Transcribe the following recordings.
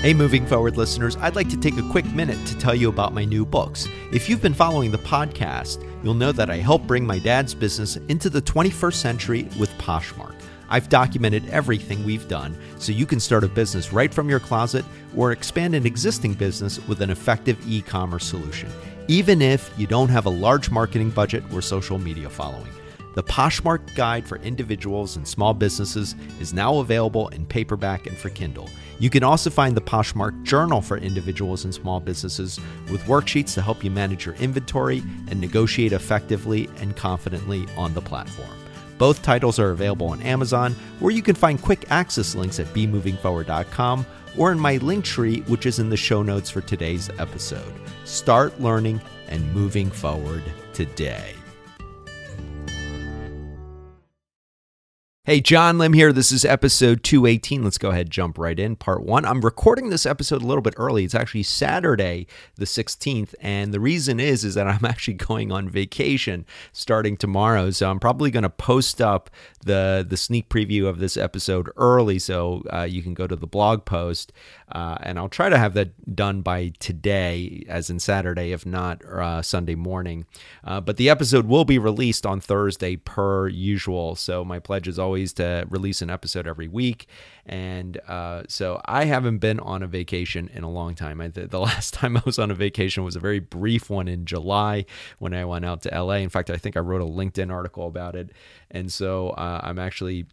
Hey, moving forward listeners, I'd like to take a quick minute to tell you about my new books. If you've been following the podcast, you'll know that I helped bring my dad's business into the 21st century with Poshmark. I've documented everything we've done so you can start a business right from your closet or expand an existing business with an effective e commerce solution, even if you don't have a large marketing budget or social media following. The Poshmark Guide for Individuals and Small Businesses is now available in paperback and for Kindle. You can also find the Poshmark Journal for Individuals and Small Businesses with worksheets to help you manage your inventory and negotiate effectively and confidently on the platform. Both titles are available on Amazon, where you can find quick access links at bemovingforward.com or in my link tree, which is in the show notes for today's episode. Start learning and moving forward today. Hey, John Lim here. This is episode 218. Let's go ahead and jump right in. Part one. I'm recording this episode a little bit early. It's actually Saturday, the 16th. And the reason is, is that I'm actually going on vacation starting tomorrow. So I'm probably going to post up the, the sneak preview of this episode early so uh, you can go to the blog post. Uh, and I'll try to have that done by today, as in Saturday, if not uh, Sunday morning. Uh, but the episode will be released on Thursday per usual. So my pledge is always always to release an episode every week. And uh, so I haven't been on a vacation in a long time. I, the, the last time I was on a vacation was a very brief one in July when I went out to LA. In fact, I think I wrote a LinkedIn article about it. And so uh, I'm actually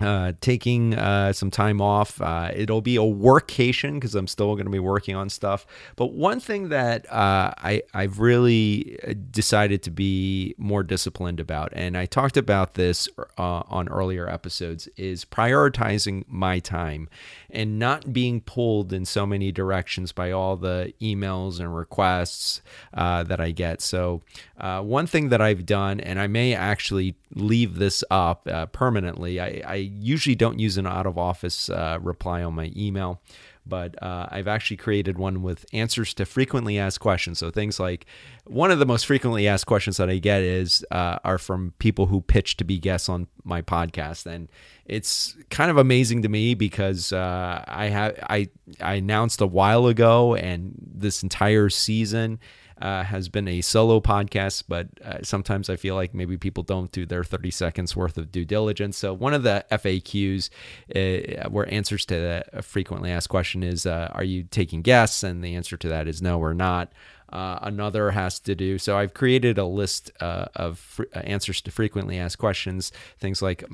uh, taking uh, some time off. Uh, it'll be a workcation because I'm still going to be working on stuff. But one thing that uh, I, I've really uh, decided to be more disciplined about, and I talked about this uh, on earlier episodes, is prioritizing my time and not being pulled in so many directions by all the emails and requests that I get. So, one thing that I've done, and I may actually leave this up permanently, I, I usually don't use an out of office uh, reply on my email, but uh, I've actually created one with answers to frequently asked questions. So things like one of the most frequently asked questions that I get is uh, are from people who pitch to be guests on my podcast, and it's kind of amazing to me because uh, I have I I announced a while ago, and this entire season uh, has been a solo podcast, but uh, sometimes I feel like maybe people don't do their 30 seconds worth of due diligence. So, one of the FAQs uh, where answers to a frequently asked question is uh, Are you taking guests? And the answer to that is no, we're not. Uh, another has to do so. I've created a list uh, of fr- answers to frequently asked questions, things like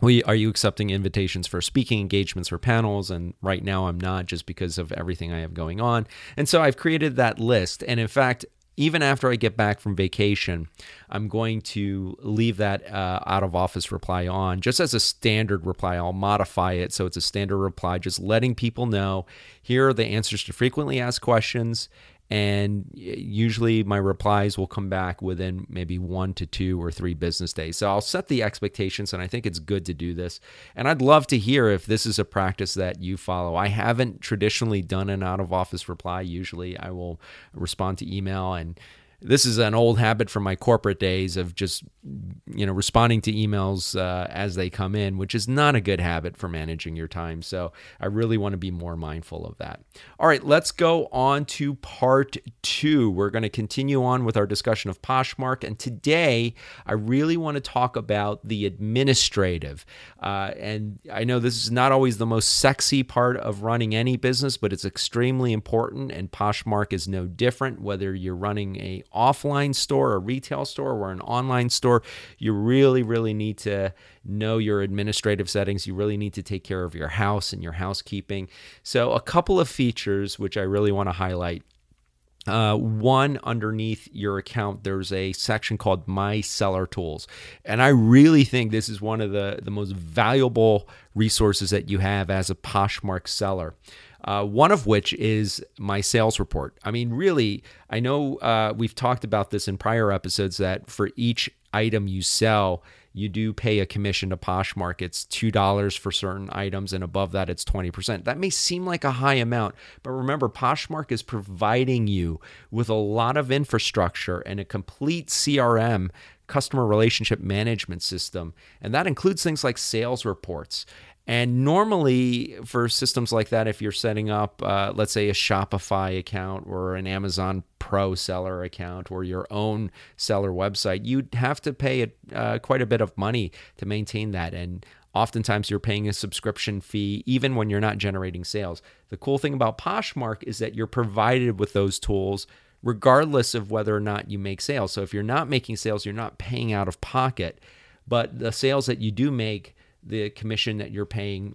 we are you accepting invitations for speaking engagements for panels? And right now i'm not just because of everything i have going on. And so i've created that list. And in fact even after i get back from vacation i'm going to leave that uh, out of office reply on just as a standard reply. I'll modify it so it's a standard reply just letting people know here are the answers to frequently asked questions and usually my replies will come back within maybe one to two or three business days. So I'll set the expectations, and I think it's good to do this. And I'd love to hear if this is a practice that you follow. I haven't traditionally done an out of office reply. Usually I will respond to email and this is an old habit from my corporate days of just you know responding to emails uh, as they come in which is not a good habit for managing your time. So i really want to be more mindful of that. All right let's go on to part two. We're going to continue on with our discussion of poshmark. And today i really want to talk about the administrative. Uh, and i know this is not always the most sexy part of running any business but it's extremely important and poshmark is no different whether you're running a offline store, a retail store, or an online store, you really, really need to know your administrative settings. You really need to take care of your house and your housekeeping. So, a couple of features which I really want to highlight. Uh, one underneath your account, there's a section called My Seller Tools. And I really think this is one of the, the most valuable resources that you have as a Poshmark seller uh, one of which is my sales report. I mean, really, I know uh, we've talked about this in prior episodes that for each item you sell, you do pay a commission to Poshmark. It's $2 for certain items, and above that, it's 20%. That may seem like a high amount, but remember, Poshmark is providing you with a lot of infrastructure and a complete CRM customer relationship management system. And that includes things like sales reports. And normally, for systems like that, if you're setting up, uh, let's say, a Shopify account or an Amazon Pro seller account or your own seller website, you'd have to pay a, uh, quite a bit of money to maintain that. And oftentimes, you're paying a subscription fee even when you're not generating sales. The cool thing about Poshmark is that you're provided with those tools regardless of whether or not you make sales. So if you're not making sales, you're not paying out of pocket. But the sales that you do make, the commission that you're paying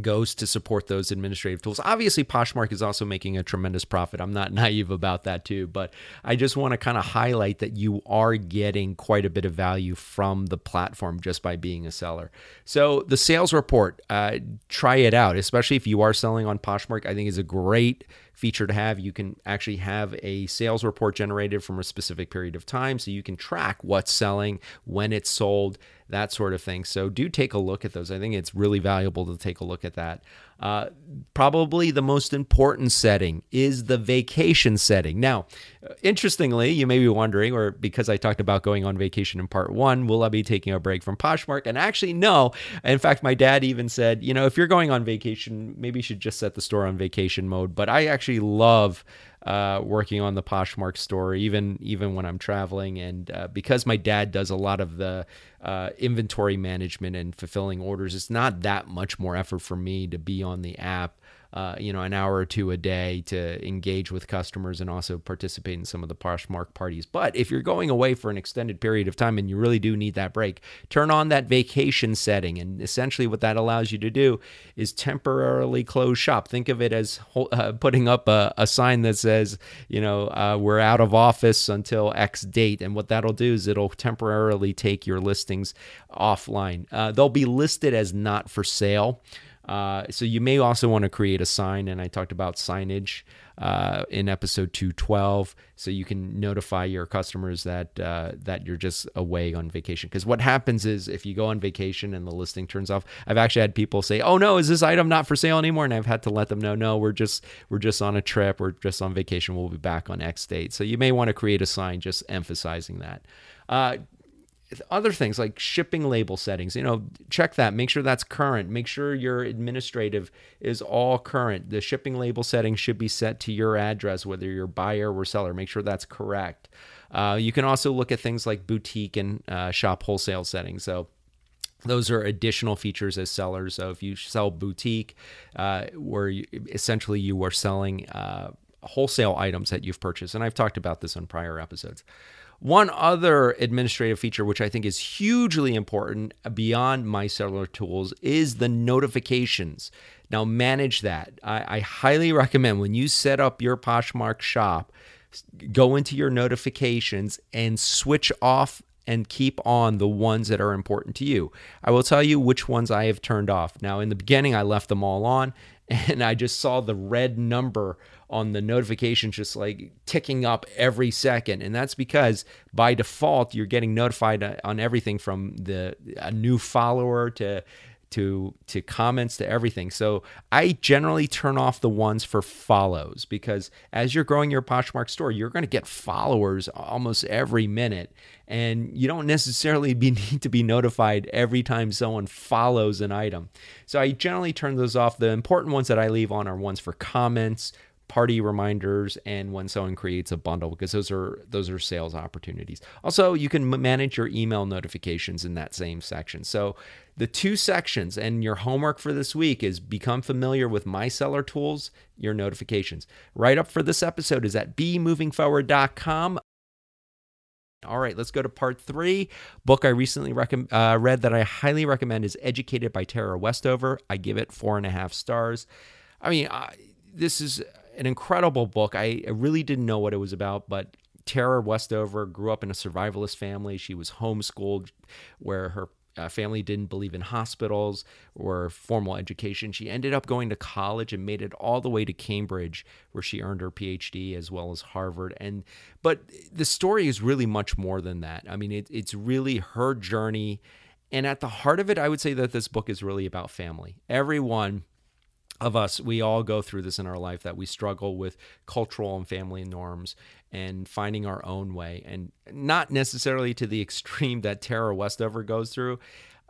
goes to support those administrative tools. Obviously, Poshmark is also making a tremendous profit. I'm not naive about that too, but I just want to kind of highlight that you are getting quite a bit of value from the platform just by being a seller. So the sales report, uh, try it out, especially if you are selling on Poshmark. I think is a great feature to have. You can actually have a sales report generated from a specific period of time so you can track what's selling, when it's sold, that sort of thing. So do take a look at those. I think it's really valuable to take a look at that. Uh, probably the most important setting is the vacation setting. Now, interestingly, you may be wondering, or because I talked about going on vacation in part one, will I be taking a break from Poshmark? And actually, no. In fact, my dad even said, you know, if you're going on vacation, maybe you should just set the store on vacation mode. But I actually love uh, working on the Poshmark store, even even when I'm traveling, and uh, because my dad does a lot of the uh, inventory management and fulfilling orders, it's not that much more effort for me to be on the app uh, you know, an hour or two a day to engage with customers and also participate in some of the Poshmark parties. But if you're going away for an extended period of time and you really do need that break, turn on that vacation setting. And essentially, what that allows you to do is temporarily close shop. Think of it as uh, putting up a, a, sign that says, you know, uh, we're out of office until X date. And what that'll do is it'll temporarily take your listings offline. Uh, they'll be listed as not for sale. Uh, so you may also want to create a sign, and I talked about signage uh, in episode 212, so you can notify your customers that uh, that you're just away on vacation. Because what happens is if you go on vacation and the listing turns off, I've actually had people say, "Oh no, is this item not for sale anymore?" And I've had to let them know, "No, we're just we're just on a trip, we're just on vacation. We'll be back on X date." So you may want to create a sign just emphasizing that. Other things like shipping label settings you know check that make sure that's current make sure your administrative is all current. The shipping label settings should be set to your address whether you're buyer or seller make sure that's correct. Uh, you can also look at things like boutique and uh, shop wholesale settings so those are additional features as sellers. So if you sell boutique uh, where you, essentially you are selling uh, wholesale items that you've purchased and i've talked about this on prior episodes one other administrative feature, which I think is hugely important beyond My Seller Tools, is the notifications. Now, manage that. I, I highly recommend when you set up your Poshmark shop, go into your notifications and switch off and keep on the ones that are important to you. I will tell you which ones I have turned off. Now, in the beginning, I left them all on and I just saw the red number on the notifications just like ticking up every second and that's because by default you're getting notified uh, on everything from the a new follower to to to comments to everything. So I generally turn off the ones for follows because as you're growing your Poshmark store, you're going to get followers almost every minute and you don't necessarily be, need to be notified every time someone follows an item. So I generally turn those off. The important ones that I leave on are ones for comments, party reminders and when someone creates a bundle because those are those are sales opportunities. Also, you can manage your email notifications in that same section. So, the two sections and your homework for this week is become familiar with my seller tools, your notifications. Write up for this episode is at bemovingforward.com. All right, let's go to part three. Book I recently rec- uh, read that I highly recommend is Educated by Tara Westover. I give it four and a half stars. I mean, uh, this is an incredible book. I, I really didn't know what it was about, but Tara Westover grew up in a survivalist family. She was homeschooled, where her uh, family didn't believe in hospitals or formal education. She ended up going to college and made it all the way to Cambridge, where she earned her PhD as well as Harvard. And but the story is really much more than that. I mean, it, it's really her journey, and at the heart of it, I would say that this book is really about family. Everyone of us, we all go through this in our life that we struggle with cultural and family norms and finding our own way, and not necessarily to the extreme that Tara Westover goes through.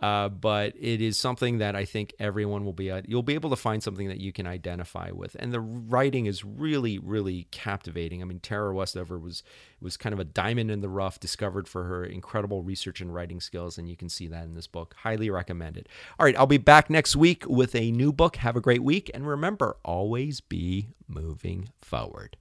Uh, but it is something that I think everyone will be uh, you'll be able to find something that you can identify with, and the writing is really really captivating. I mean, Tara Westover was was kind of a diamond in the rough, discovered for her incredible research and writing skills, and you can see that in this book. Highly recommended. All right, I'll be back next week with a new book. Have a great week, and remember, always be moving forward.